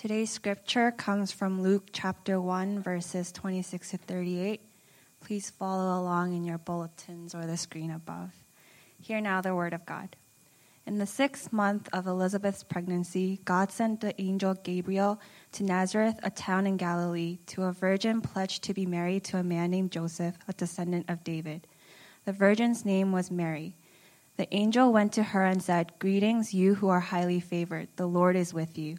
Today's scripture comes from Luke chapter 1, verses 26 to 38. Please follow along in your bulletins or the screen above. Hear now the word of God. In the sixth month of Elizabeth's pregnancy, God sent the angel Gabriel to Nazareth, a town in Galilee, to a virgin pledged to be married to a man named Joseph, a descendant of David. The virgin's name was Mary. The angel went to her and said, Greetings, you who are highly favored. The Lord is with you.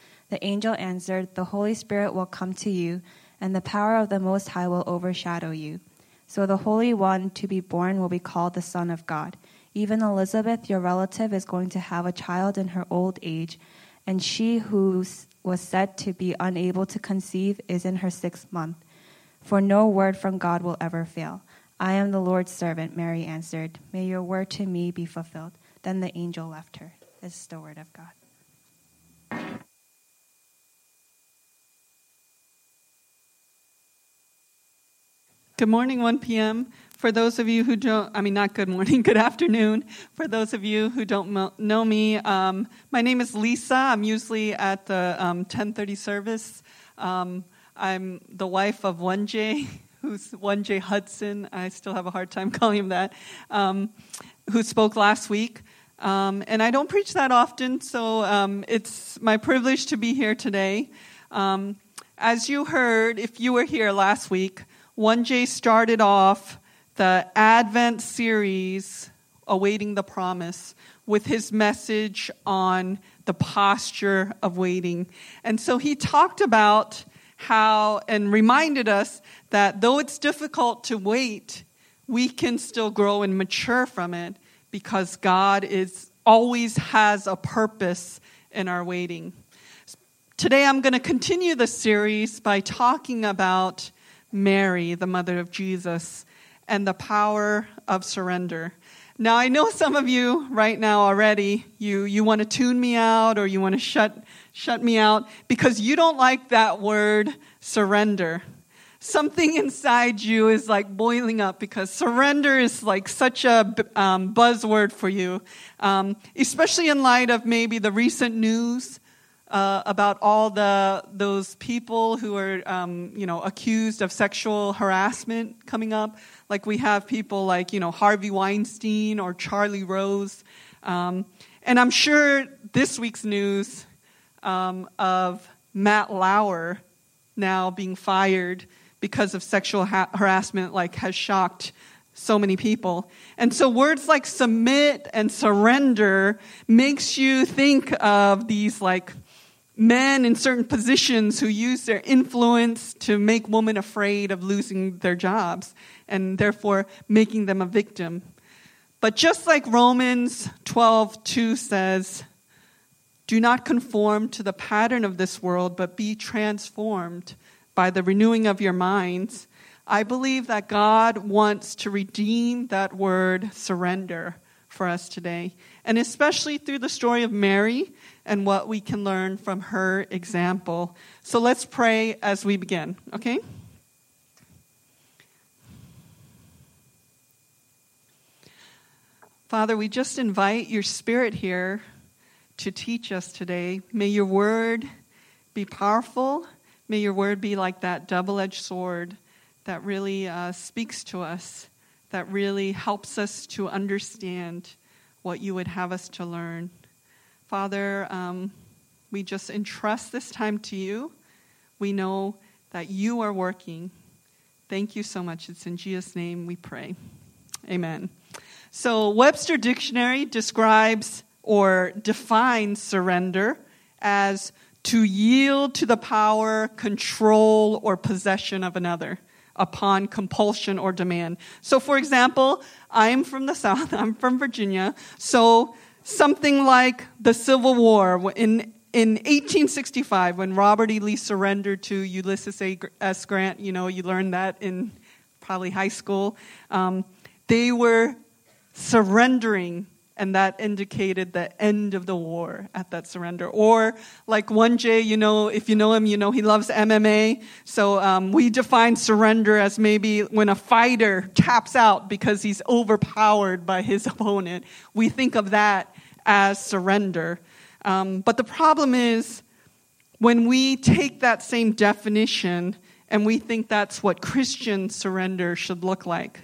The angel answered, The Holy Spirit will come to you, and the power of the Most High will overshadow you. So the Holy One to be born will be called the Son of God. Even Elizabeth, your relative, is going to have a child in her old age, and she who was said to be unable to conceive is in her sixth month. For no word from God will ever fail. I am the Lord's servant, Mary answered. May your word to me be fulfilled. Then the angel left her. This is the word of God. Good morning, 1 p.m. For those of you who don't, I mean, not good morning, good afternoon. For those of you who don't know me, um, my name is Lisa. I'm usually at the um, 1030 service. Um, I'm the wife of Wanji, who's Wanji Hudson. I still have a hard time calling him that, um, who spoke last week. Um, and I don't preach that often, so um, it's my privilege to be here today. as you heard, if you were here last week, Wanji started off the Advent series, Awaiting the Promise, with his message on the posture of waiting. And so he talked about how, and reminded us that though it's difficult to wait, we can still grow and mature from it because God is always has a purpose in our waiting. Today I'm going to continue the series by talking about Mary, the mother of Jesus, and the power of surrender. Now, I know some of you right now already, you, you want to tune me out or you want to shut, shut me out because you don't like that word surrender. Something inside you is like boiling up because surrender is like such a um, buzzword for you, um, especially in light of maybe the recent news uh, about all the those people who are um, you know accused of sexual harassment coming up. Like we have people like you know Harvey Weinstein or Charlie Rose, um, and I'm sure this week's news um, of Matt Lauer now being fired because of sexual ha- harassment like has shocked so many people. And so words like submit and surrender makes you think of these like men in certain positions who use their influence to make women afraid of losing their jobs and therefore making them a victim. But just like Romans 12:2 says, do not conform to the pattern of this world, but be transformed by the renewing of your minds. I believe that God wants to redeem that word surrender for us today, and especially through the story of Mary and what we can learn from her example. So let's pray as we begin, okay? Father, we just invite your spirit here to teach us today. May your word be powerful. May your word be like that double edged sword that really uh, speaks to us, that really helps us to understand what you would have us to learn. Father, um, we just entrust this time to you. We know that you are working. Thank you so much. It's in Jesus' name we pray. Amen. So, Webster Dictionary describes or defines surrender as to yield to the power, control, or possession of another upon compulsion or demand. So, for example, I'm from the South, I'm from Virginia. So, something like the Civil War in in 1865, when Robert E. Lee surrendered to Ulysses S. Grant, you know, you learned that in probably high school, um, they were surrendering and that indicated the end of the war at that surrender. Or like Wanji, you know, if you know him, you know he loves MMA. So um, we define surrender as maybe when a fighter taps out because he's overpowered by his opponent. We think of that as surrender. Um, but the problem is when we take that same definition and we think that's what Christian surrender should look like.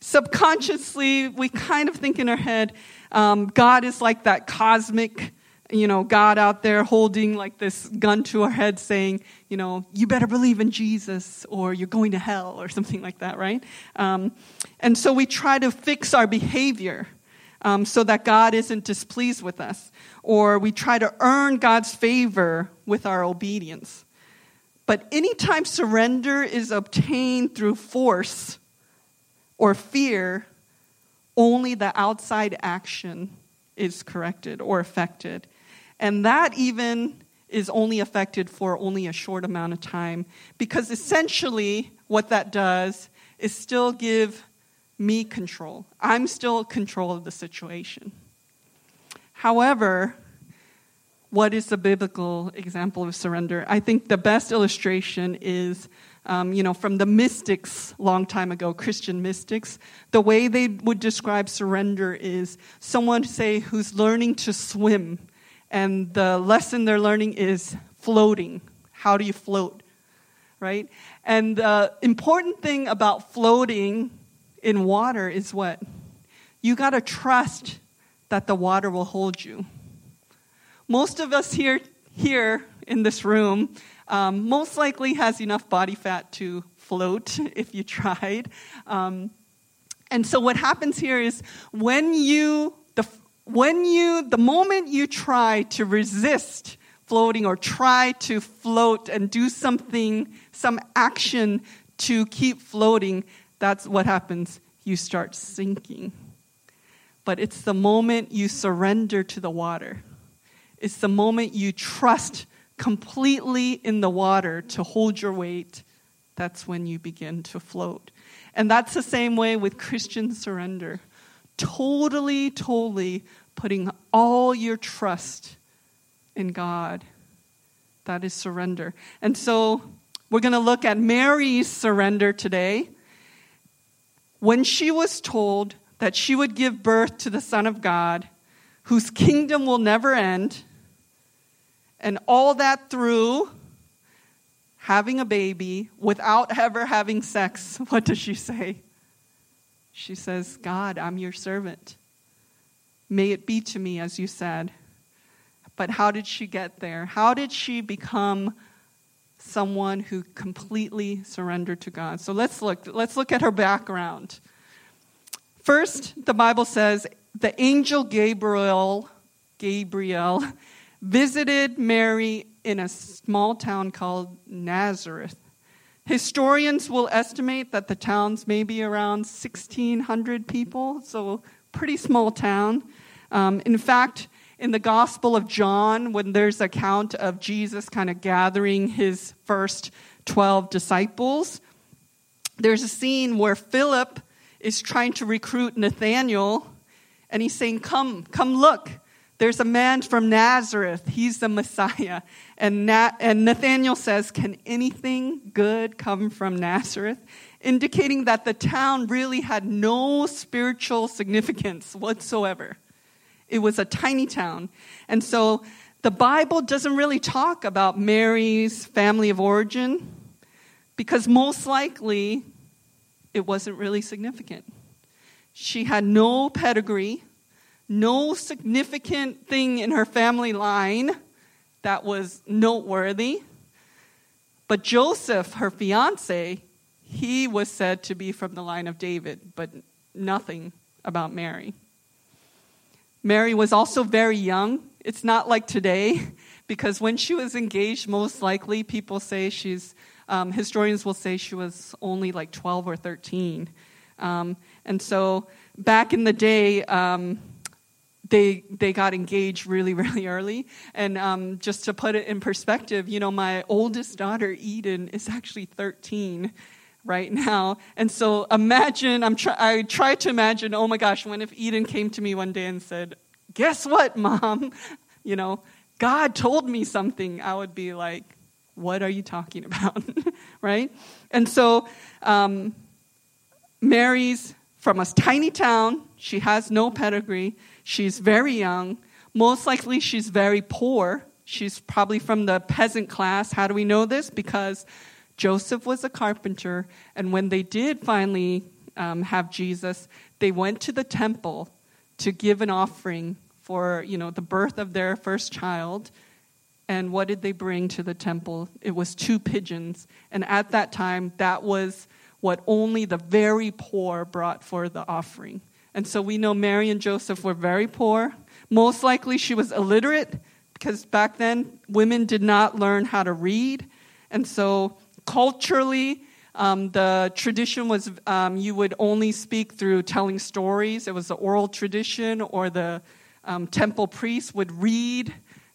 Subconsciously, we kind of think in our head, um, God is like that cosmic, you know, God out there holding like this gun to our head saying, you know, you better believe in Jesus or you're going to hell or something like that, right? Um, and so we try to fix our behavior um, so that God isn't displeased with us, or we try to earn God's favor with our obedience. But anytime surrender is obtained through force or fear, only the outside action is corrected or affected. And that even is only affected for only a short amount of time because essentially what that does is still give me control. I'm still control of the situation. However, what is the biblical example of surrender? I think the best illustration is um, you know, from the mystics long time ago, Christian mystics, the way they would describe surrender is someone, say, who's learning to swim, and the lesson they're learning is floating. How do you float? Right? And the important thing about floating in water is what? You got to trust that the water will hold you. Most of us here, here in this room um, most likely has enough body fat to float if you tried. Um, and so what happens here is when you the when you the moment you try to resist floating or try to float and do something some action to keep floating that's what happens. You start sinking. But it's the moment you surrender to the water. It's the moment you trust completely in the water to hold your weight, that's when you begin to float. And that's the same way with Christian surrender. Totally, totally putting all your trust in God. That is surrender. And so we're going to look at Mary's surrender today. When she was told that she would give birth to the Son of God, whose kingdom will never end, and all that through having a baby without ever having sex. What does she say? She says, God, I'm your servant. May it be to me as you said. But how did she get there? How did she become someone who completely surrendered to God? So let's look. Let's look at her background. First, the Bible says the angel Gabriel, Gabriel visited Mary in a small town called Nazareth. Historians will estimate that the town's maybe around 1,600 people, so pretty small town. Um, in fact, in the Gospel of John, when there's account of Jesus kind of gathering his first 12 disciples, there's a scene where Philip is trying to recruit Nathaniel, and he's saying, Come, come look. There's a man from Nazareth. He's the Messiah. And, Nat- and Nathaniel says, Can anything good come from Nazareth? Indicating that the town really had no spiritual significance whatsoever. It was a tiny town. And so the Bible doesn't really talk about Mary's family of origin because most likely it wasn't really significant. She had no pedigree no significant thing in her family line that was noteworthy. But Joseph, her fiance, he was said to be from the line of David, but nothing about Mary. Mary was also very young. It's not like today, because when she was engaged, most likely people say she's, um, historians will say she was only like 12 or 13. Um, and so back in the day, um, they they got engaged really really early. And um, just to put it in perspective you know my oldest daughter eden is actually 13 right now. And so imagine i'm try, i try to imagine oh my gosh when if eden came to me one day and said guess what mom? You know god told me something. I would be like what are you talking about? Right? And so um, mary's from a tiny town. She has no pedigree She's very young. Most likely, she's very poor. She's probably from the peasant class. How do we know this? Because Joseph was a carpenter, and when they did finally um, have Jesus, they went to the temple to give an offering for you know the birth of their first child. And what did they bring to the temple? It was two pigeons. And at that time, that was what only the very poor brought for the offering. And so we know Mary and Joseph were very poor. Most likely she was illiterate because back then women did not learn how to read. And so culturally, um, the tradition was um, you would only speak through telling stories. It was the oral tradition, or the um, temple priest would read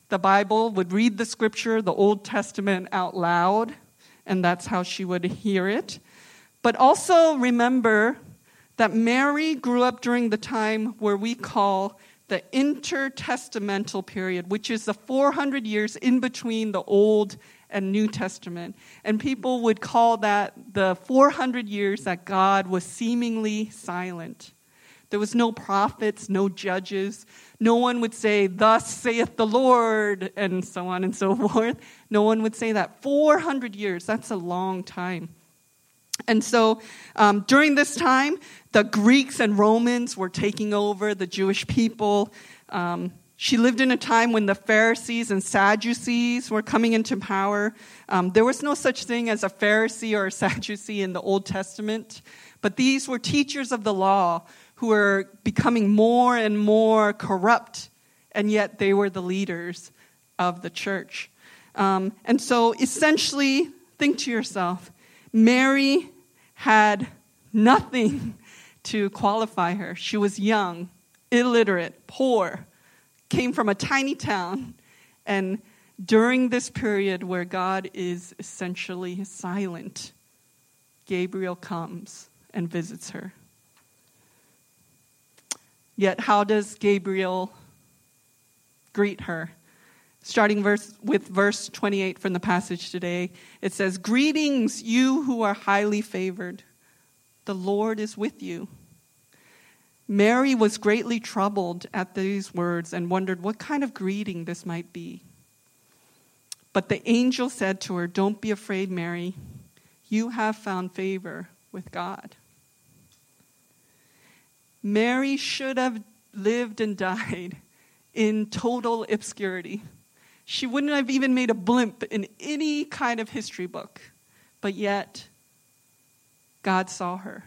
the Bible, would read the scripture, the Old Testament out loud, and that's how she would hear it. But also remember that Mary grew up during the time where we call the intertestamental period, which is the 400 years in between the Old and New Testament. And people would call that the 400 years that God was seemingly silent. There was no prophets, no judges. No one would say, Thus saith the Lord, and so on and so forth. No one would say that. 400 years, that's a long time. And so um, during this time, the Greeks and Romans were taking over the Jewish people. Um, she lived in a time when the Pharisees and Sadducees were coming into power. Um, there was no such thing as a Pharisee or a Sadducee in the Old Testament, but these were teachers of the law who were becoming more and more corrupt, and yet they were the leaders of the church. Um, and so essentially, think to yourself Mary had nothing to qualify her. She was young, illiterate, poor, came from a tiny town, and during this period where God is essentially silent, Gabriel comes and visits her. Yet, how does Gabriel greet her? Starting verse, with verse 28 from the passage today, it says, Greetings, you who are highly favored. The Lord is with you. Mary was greatly troubled at these words and wondered what kind of greeting this might be. But the angel said to her, Don't be afraid, Mary. You have found favor with God. Mary should have lived and died in total obscurity. She wouldn't have even made a blimp in any kind of history book. But yet, God saw her.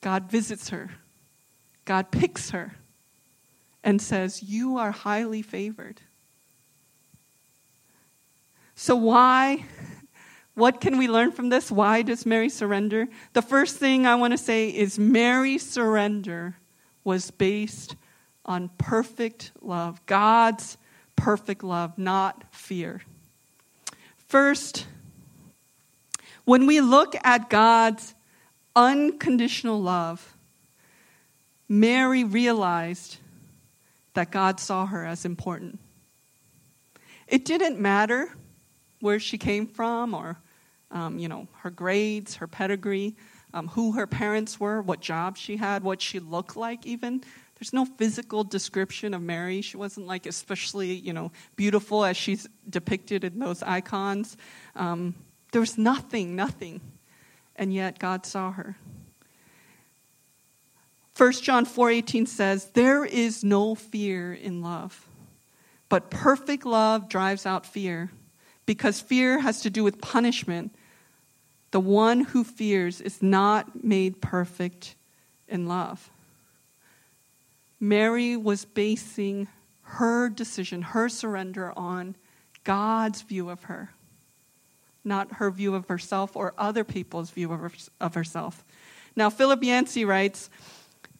God visits her. God picks her and says, You are highly favored. So, why? What can we learn from this? Why does Mary surrender? The first thing I want to say is Mary's surrender was based on perfect love, God's perfect love, not fear. First, when we look at God's unconditional love, Mary realized that God saw her as important. It didn't matter where she came from or, um, you know, her grades, her pedigree, um, who her parents were, what job she had, what she looked like, even. There's no physical description of Mary. She wasn't like especially, you know, beautiful as she's depicted in those icons. Um, there was nothing, nothing. And yet God saw her. 1 John 4:18 says, "There is no fear in love, but perfect love drives out fear, because fear has to do with punishment. The one who fears is not made perfect in love." Mary was basing her decision, her surrender on God's view of her not her view of herself or other people's view of, her, of herself. Now, Philip Yancey writes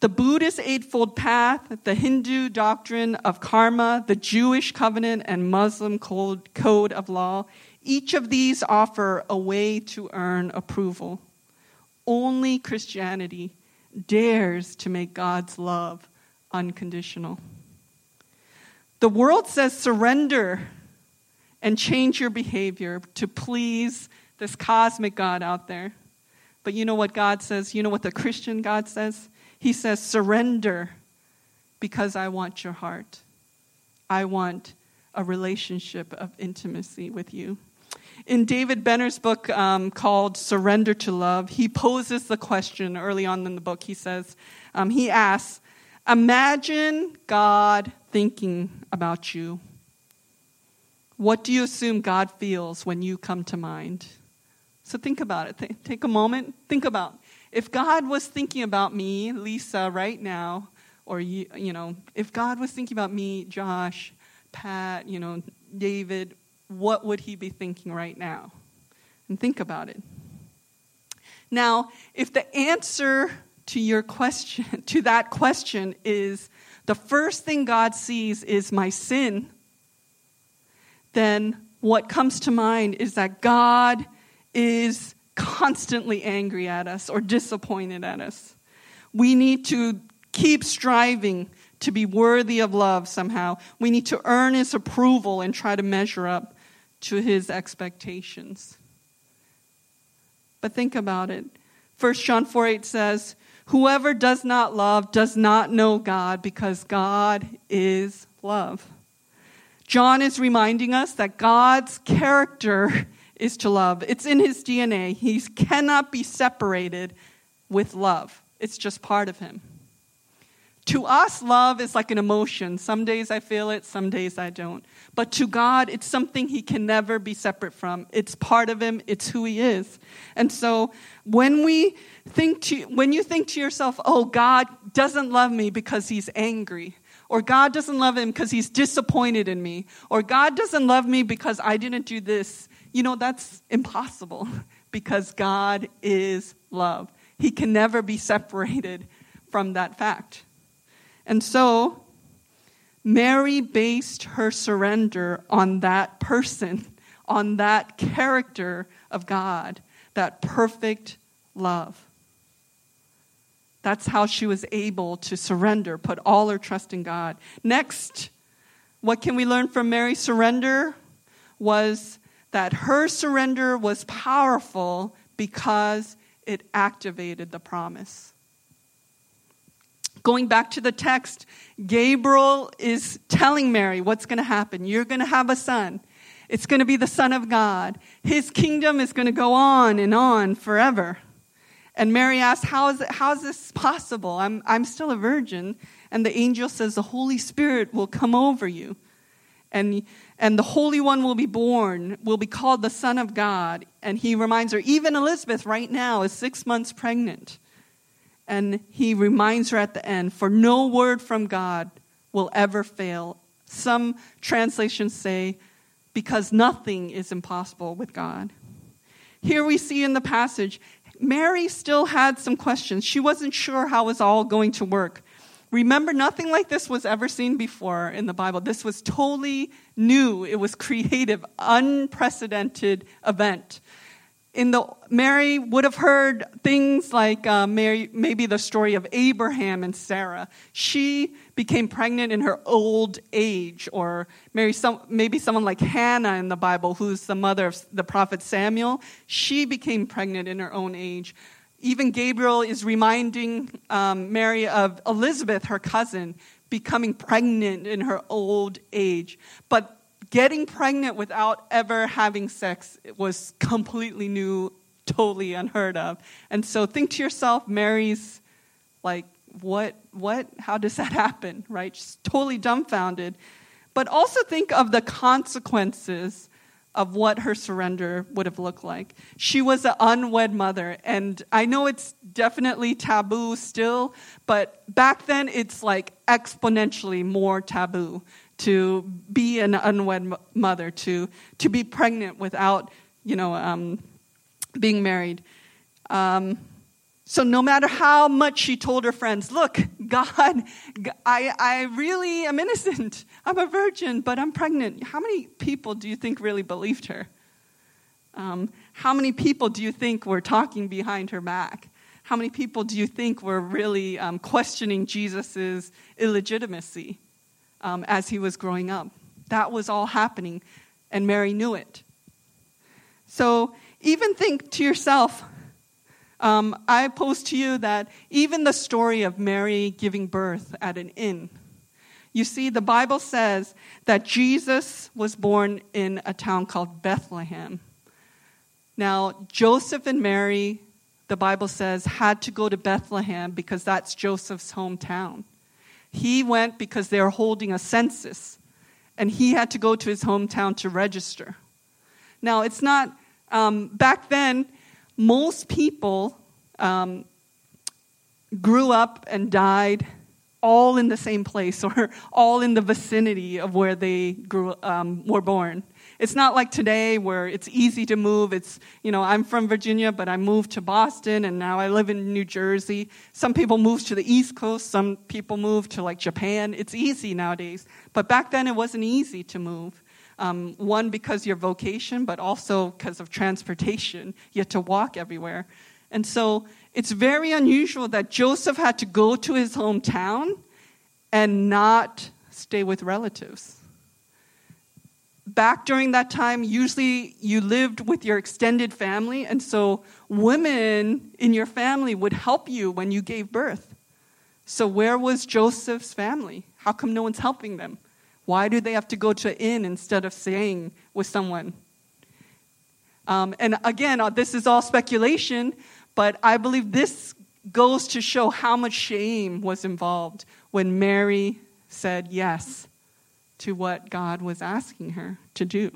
The Buddhist Eightfold Path, the Hindu doctrine of karma, the Jewish covenant, and Muslim code, code of law, each of these offer a way to earn approval. Only Christianity dares to make God's love unconditional. The world says surrender and change your behavior to please this cosmic God out there. But you know what God says? You know what the Christian God says? He says, Surrender because I want your heart. I want a relationship of intimacy with you. In David Benner's book um, called Surrender to Love, he poses the question early on in the book. He says, um, he asks, Imagine God thinking about you. What do you assume God feels when you come to mind? So think about it. Take a moment. Think about if God was thinking about me, Lisa, right now, or you, you know, if God was thinking about me, Josh, Pat, you know, David, what would he be thinking right now? And think about it. Now, if the answer to your question, to that question is the first thing God sees is my sin, then what comes to mind is that God is constantly angry at us or disappointed at us. We need to keep striving to be worthy of love somehow. We need to earn his approval and try to measure up to his expectations. But think about it. 1 John 4 8 says, Whoever does not love does not know God because God is love. John is reminding us that God's character is to love. It's in his DNA. He cannot be separated with love, it's just part of him. To us, love is like an emotion. Some days I feel it, some days I don't. But to God, it's something He can never be separate from. It's part of Him, it's who He is. And so when we think to, when you think to yourself, oh, God doesn't love me because He's angry, or God doesn't love Him because He's disappointed in me, or God doesn't love me because I didn't do this, you know, that's impossible because God is love. He can never be separated from that fact. And so, Mary based her surrender on that person, on that character of God, that perfect love. That's how she was able to surrender, put all her trust in God. Next, what can we learn from Mary's surrender? Was that her surrender was powerful because it activated the promise. Going back to the text, Gabriel is telling Mary what's going to happen. You're going to have a son. It's going to be the Son of God. His kingdom is going to go on and on forever. And Mary asks, How is, it, how is this possible? I'm, I'm still a virgin. And the angel says, The Holy Spirit will come over you. And, and the Holy One will be born, will be called the Son of God. And he reminds her, even Elizabeth right now is six months pregnant. And he reminds her at the end, for no word from God will ever fail. Some translations say, because nothing is impossible with God. Here we see in the passage, Mary still had some questions. She wasn't sure how it was all going to work. Remember, nothing like this was ever seen before in the Bible. This was totally new. It was creative, unprecedented event in the Mary would have heard things like uh, Mary, maybe the story of Abraham and Sarah. She became pregnant in her old age, or Mary, some, maybe someone like Hannah in the Bible, who's the mother of the prophet Samuel. She became pregnant in her own age. Even Gabriel is reminding um, Mary of Elizabeth, her cousin, becoming pregnant in her old age. But getting pregnant without ever having sex was completely new, totally unheard of. And so think to yourself, Mary's like, what, what, how does that happen, right? She's totally dumbfounded. But also think of the consequences of what her surrender would have looked like. She was an unwed mother, and I know it's definitely taboo still, but back then it's like exponentially more taboo to be an unwed mother, to, to be pregnant without, you know, um, being married. Um, So no matter how much she told her friends, look, God, I, I really am innocent. I'm a virgin, but I'm pregnant. How many people do you think really believed her? Um, how many people do you think were talking behind her back? How many people do you think were really um, questioning Jesus' illegitimacy um, as he was growing up? That was all happening, and Mary knew it. So even think to yourself, um, I pose to you that even the story of Mary giving birth at an inn, you see, the Bible says that Jesus was born in a town called Bethlehem. Now, Joseph and Mary, the Bible says, had to go to Bethlehem because that's Joseph's hometown. He went because they were holding a census, and he had to go to his hometown to register. Now, it's not, um, back then, most people um, grew up and died all in the same place or all in the vicinity of where they grew, um, were born. It's not like today where it's easy to move. It's, you know, I'm from Virginia, but I moved to Boston and now I live in New Jersey. Some people move to the East Coast, some people move to like Japan. It's easy nowadays. But back then it wasn't easy to move. Um, one, because your vocation, but also because of transportation. You had to walk everywhere. And so it's very unusual that Joseph had to go to his hometown and not stay with relatives. Back during that time, usually you lived with your extended family, and so women in your family would help you when you gave birth. So, where was Joseph's family? How come no one's helping them? Why do they have to go to an inn instead of staying with someone? Um, and again, uh, this is all speculation, but I believe this goes to show how much shame was involved when Mary said yes to what God was asking her to do.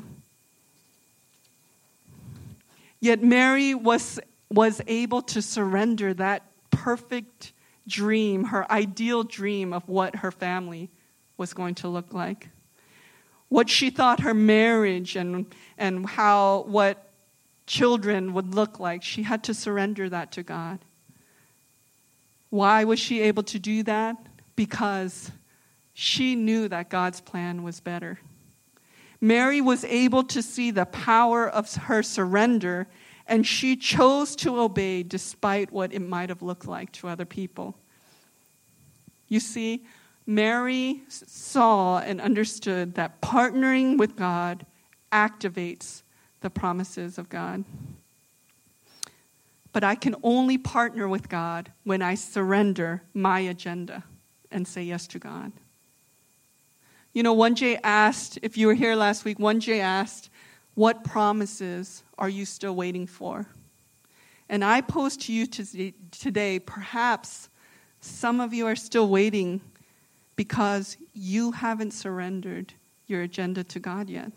Yet Mary was, was able to surrender that perfect dream, her ideal dream of what her family was going to look like. What she thought her marriage and, and how what children would look like, she had to surrender that to God. Why was she able to do that? Because she knew that God's plan was better. Mary was able to see the power of her surrender, and she chose to obey despite what it might have looked like to other people. You see, Mary saw and understood that partnering with God activates the promises of God. But I can only partner with God when I surrender my agenda and say yes to God. You know, Wanji asked, if you were here last week, Wanji asked, What promises are you still waiting for? And I pose to you today, perhaps some of you are still waiting because you haven't surrendered your agenda to God yet.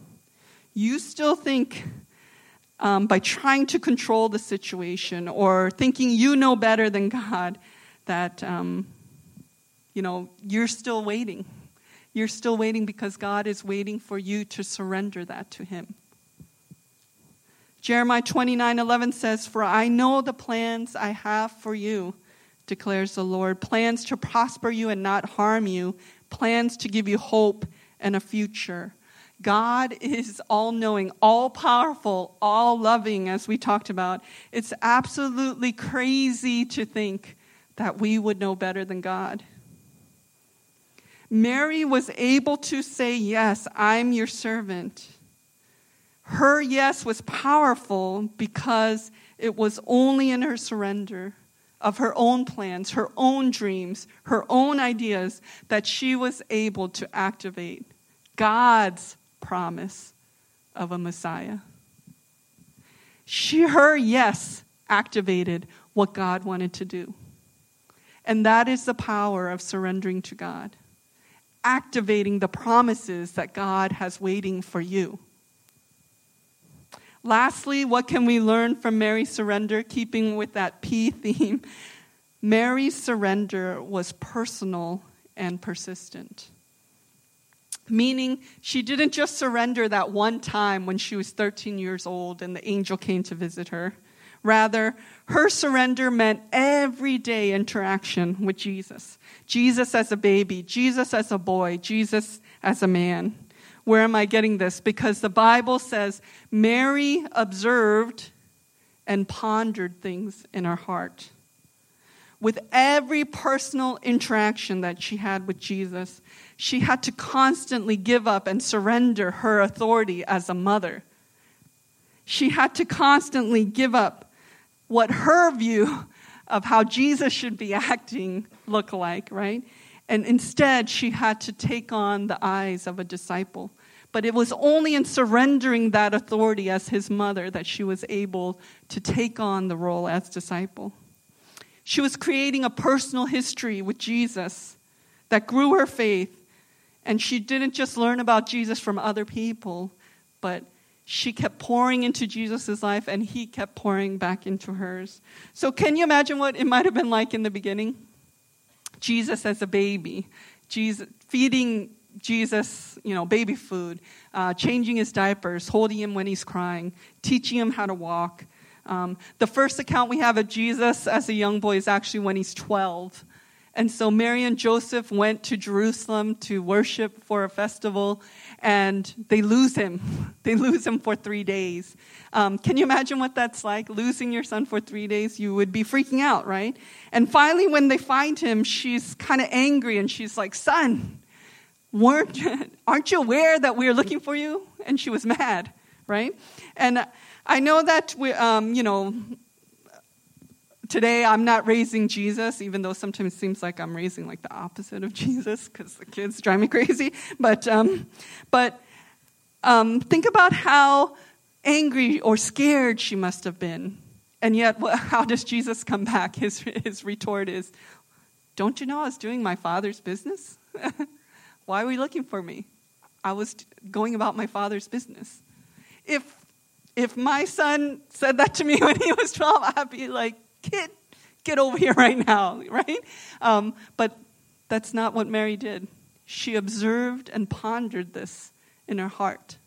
You still think um, by trying to control the situation or thinking you know better than God that, um, you know, you're still waiting. You're still waiting because God is waiting for you to surrender that to Him. Jeremiah 29 11 says, For I know the plans I have for you declares the Lord plans to prosper you and not harm you, plans to give you hope and a future. God is all knowing, all powerful, all loving, as we talked about. It's absolutely crazy to think that we would know better than God. Mary was able to say, Yes, I'm your servant. Her yes was powerful because it was only in her surrender of her own plans, her own dreams, her own ideas that she was able to activate God's promise of a Messiah. She, her yes, activated what God wanted to do. And that is the power of surrendering to God, activating the promises that God has waiting for you. Lastly, what can we learn from Mary's surrender, keeping with that P theme? Mary's surrender was personal and persistent. Meaning, she didn't just surrender that one time when she was 13 years old and the angel came to visit her. Rather, her surrender meant everyday interaction with Jesus. Jesus as a baby, Jesus as a boy, Jesus as a man. Where am I getting this? Because the Bible says Mary observed and pondered things in her heart. With every personal interaction that she had with Jesus, she had to constantly give up and surrender her authority as a mother. She had to constantly give up what her view of how Jesus should be acting look like, right? And instead, she had to take on the eyes of a disciple. But it was only in surrendering that authority as his mother that she was able to take on the role as disciple. She was creating a personal history with Jesus that grew her faith. And she didn't just learn about Jesus from other people, but she kept pouring into Jesus' life and he kept pouring back into hers. So, can you imagine what it might have been like in the beginning? Jesus as a baby, Jesus feeding Jesus, you know, baby food, uh, changing his diapers, holding him when he's crying, teaching him how to walk. Um, the first account we have of Jesus as a young boy is actually when he's 12. And so Mary and Joseph went to Jerusalem to worship for a festival, and they lose him. They lose him for three days. Um, can you imagine what that's like? Losing your son for three days? You would be freaking out, right? And finally, when they find him, she's kind of angry and she's like, Son, weren't, aren't you aware that we are looking for you? And she was mad, right? And I know that, we, um, you know, today I'm not raising Jesus, even though sometimes it seems like I'm raising like the opposite of Jesus because the kids drive me crazy. But, um, but um, think about how angry or scared she must have been. And yet, how does Jesus come back? His, his retort is, Don't you know I was doing my father's business? Why are we looking for me? I was going about my father's business. If, if my son said that to me when he was 12, I'd be like, kid, get over here right now, right? Um, but that's not what Mary did. She observed and pondered this in her heart.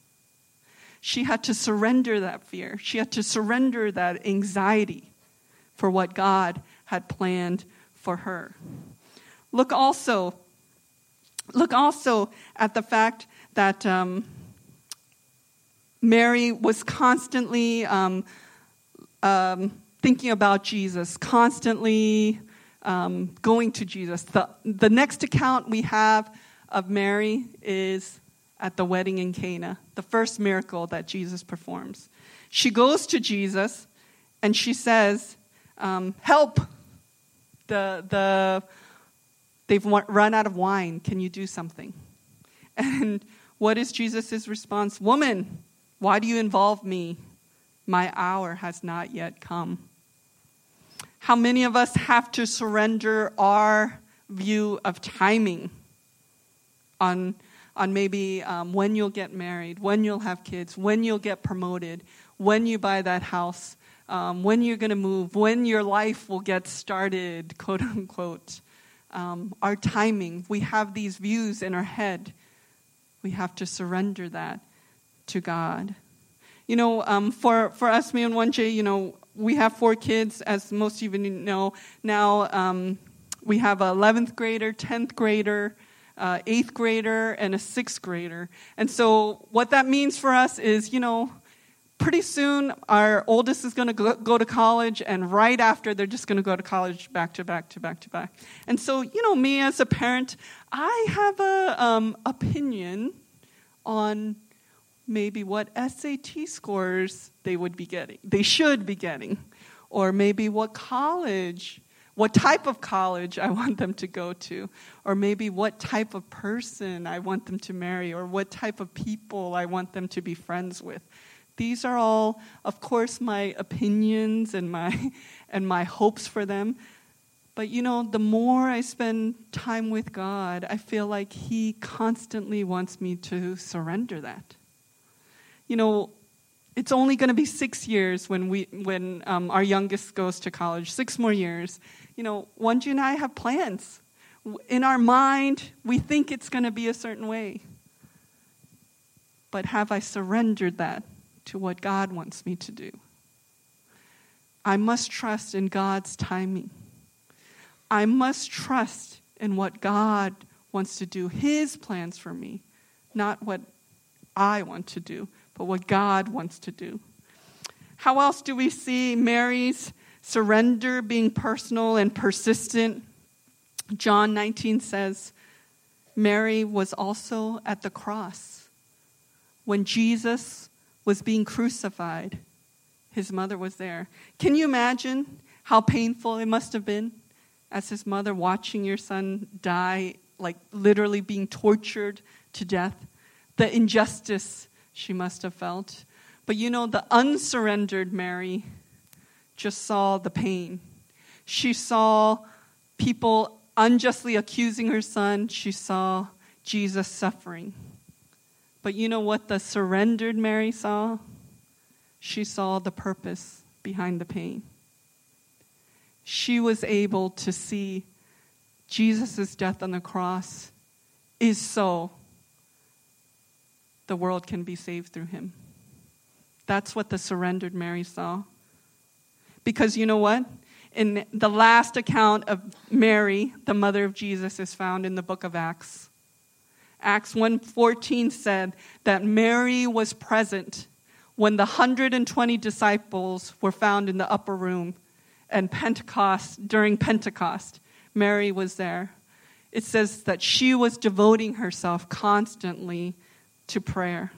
She had to surrender that fear. She had to surrender that anxiety for what God had planned for her. Look also, look also at the fact that um, Mary was constantly um, um, thinking about Jesus, constantly um, going to Jesus. The, the next account we have of Mary is at the wedding in Cana, the first miracle that Jesus performs. She goes to Jesus and she says, um, Help! The, the, they've run out of wine. Can you do something? And what is Jesus' response? Woman, why do you involve me? My hour has not yet come. How many of us have to surrender our view of timing on, on maybe um, when you'll get married, when you'll have kids, when you'll get promoted, when you buy that house, um, when you're going to move, when your life will get started, quote unquote. Um, our timing, we have these views in our head. We have to surrender that to God. You know, um, for, for us, me and Wanji, you know, we have four kids, as most of you know. Now um, we have an 11th grader, 10th grader, uh, 8th grader, and a 6th grader. And so what that means for us is, you know, pretty soon our oldest is going to go, to college, and right after, they're just going to go to college back to back to back to back. And so, you know, me as a parent, I have a um, opinion on maybe what SAT scores they would be getting, they should be getting, or maybe what college, what type of college I want them to go to, or maybe what type of person I want them to marry, or what type of people I want them to be friends with. These are all, of course, my opinions and my, and my hopes for them. But you know, the more I spend time with God, I feel like He constantly wants me to surrender that you know, it's only going to be six years when we when um, our youngest goes to college. Six more years. You know, Wanji and I have plans. In our mind, we think it's going to be a certain way. But have I surrendered that to what God wants me to do? I must trust in God's timing. I must trust in what God wants to do, His plans for me, not what I want to do, but what God wants to do. How else do we see Mary's surrender being personal and persistent? John 19 says, Mary was also at the cross. When Jesus was being crucified, his mother was there. Can you imagine how painful it must have been as his mother watching your son die, like literally being tortured to death? The injustice she must have felt. But you know, the unsurrendered Mary just saw the pain. She saw people unjustly accusing her son, she saw Jesus suffering. But you know what the surrendered Mary saw? She saw the purpose behind the pain. She was able to see Jesus' death on the cross is so the world can be saved through him. That's what the surrendered Mary saw. Because you know what? in the last account of Mary, the mother of Jesus, is found in the book of Acts. Acts 1:14 said that Mary was present when the 120 disciples were found in the upper room and Pentecost during Pentecost Mary was there. It says that she was devoting herself constantly to prayer.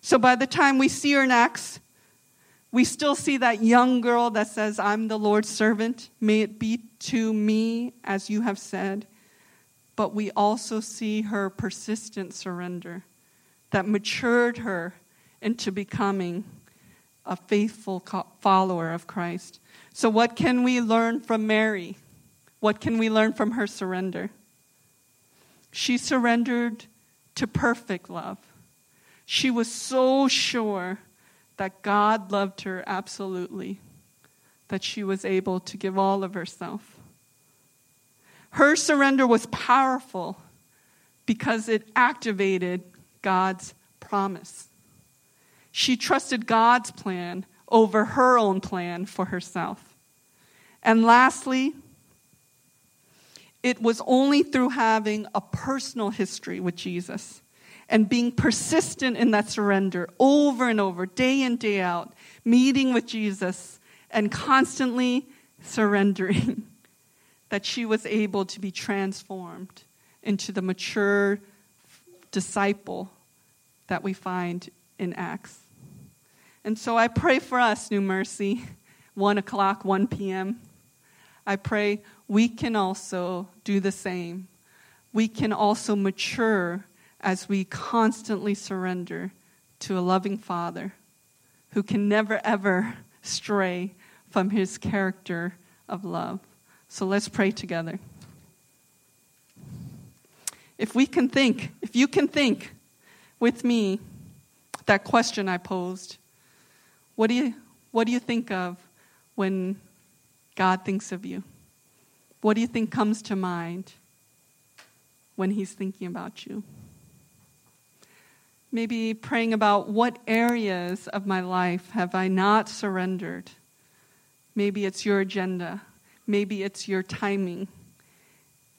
So by the time we see her next, we still see that young girl that says, I'm the Lord's servant. May it be to me as you have said. But we also see her persistent surrender that matured her into becoming a faithful follower of Christ. So, what can we learn from Mary? What can we learn from her surrender? She surrendered to perfect love. She was so sure that God loved her absolutely, that she was able to give all of herself. Her surrender was powerful because it activated God's promise. She trusted God's plan over her own plan for herself. And lastly, it was only through having a personal history with Jesus and being persistent in that surrender over and over, day in, day out, meeting with Jesus and constantly surrendering, that she was able to be transformed into the mature disciple that we find in Acts. And so I pray for us, New Mercy, 1 o'clock, 1 p.m. I pray we can also do the same. We can also mature as we constantly surrender to a loving Father who can never, ever stray from his character of love. So let's pray together. If we can think, if you can think with me that question I posed, what do you, what do you think of when God thinks of you? What do you think comes to mind when he's thinking about you? maybe praying about what areas of my life have I not surrendered. Maybe it's your agenda. Maybe it's your timing.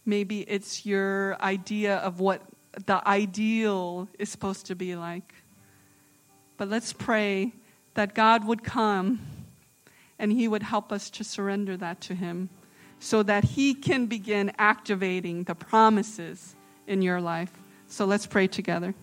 Maybe it's your idea of what the ideal is supposed to be like. But let's pray that God would come and He would help us to surrender that to Him so that He can begin activating the promises in your life. So let's pray together.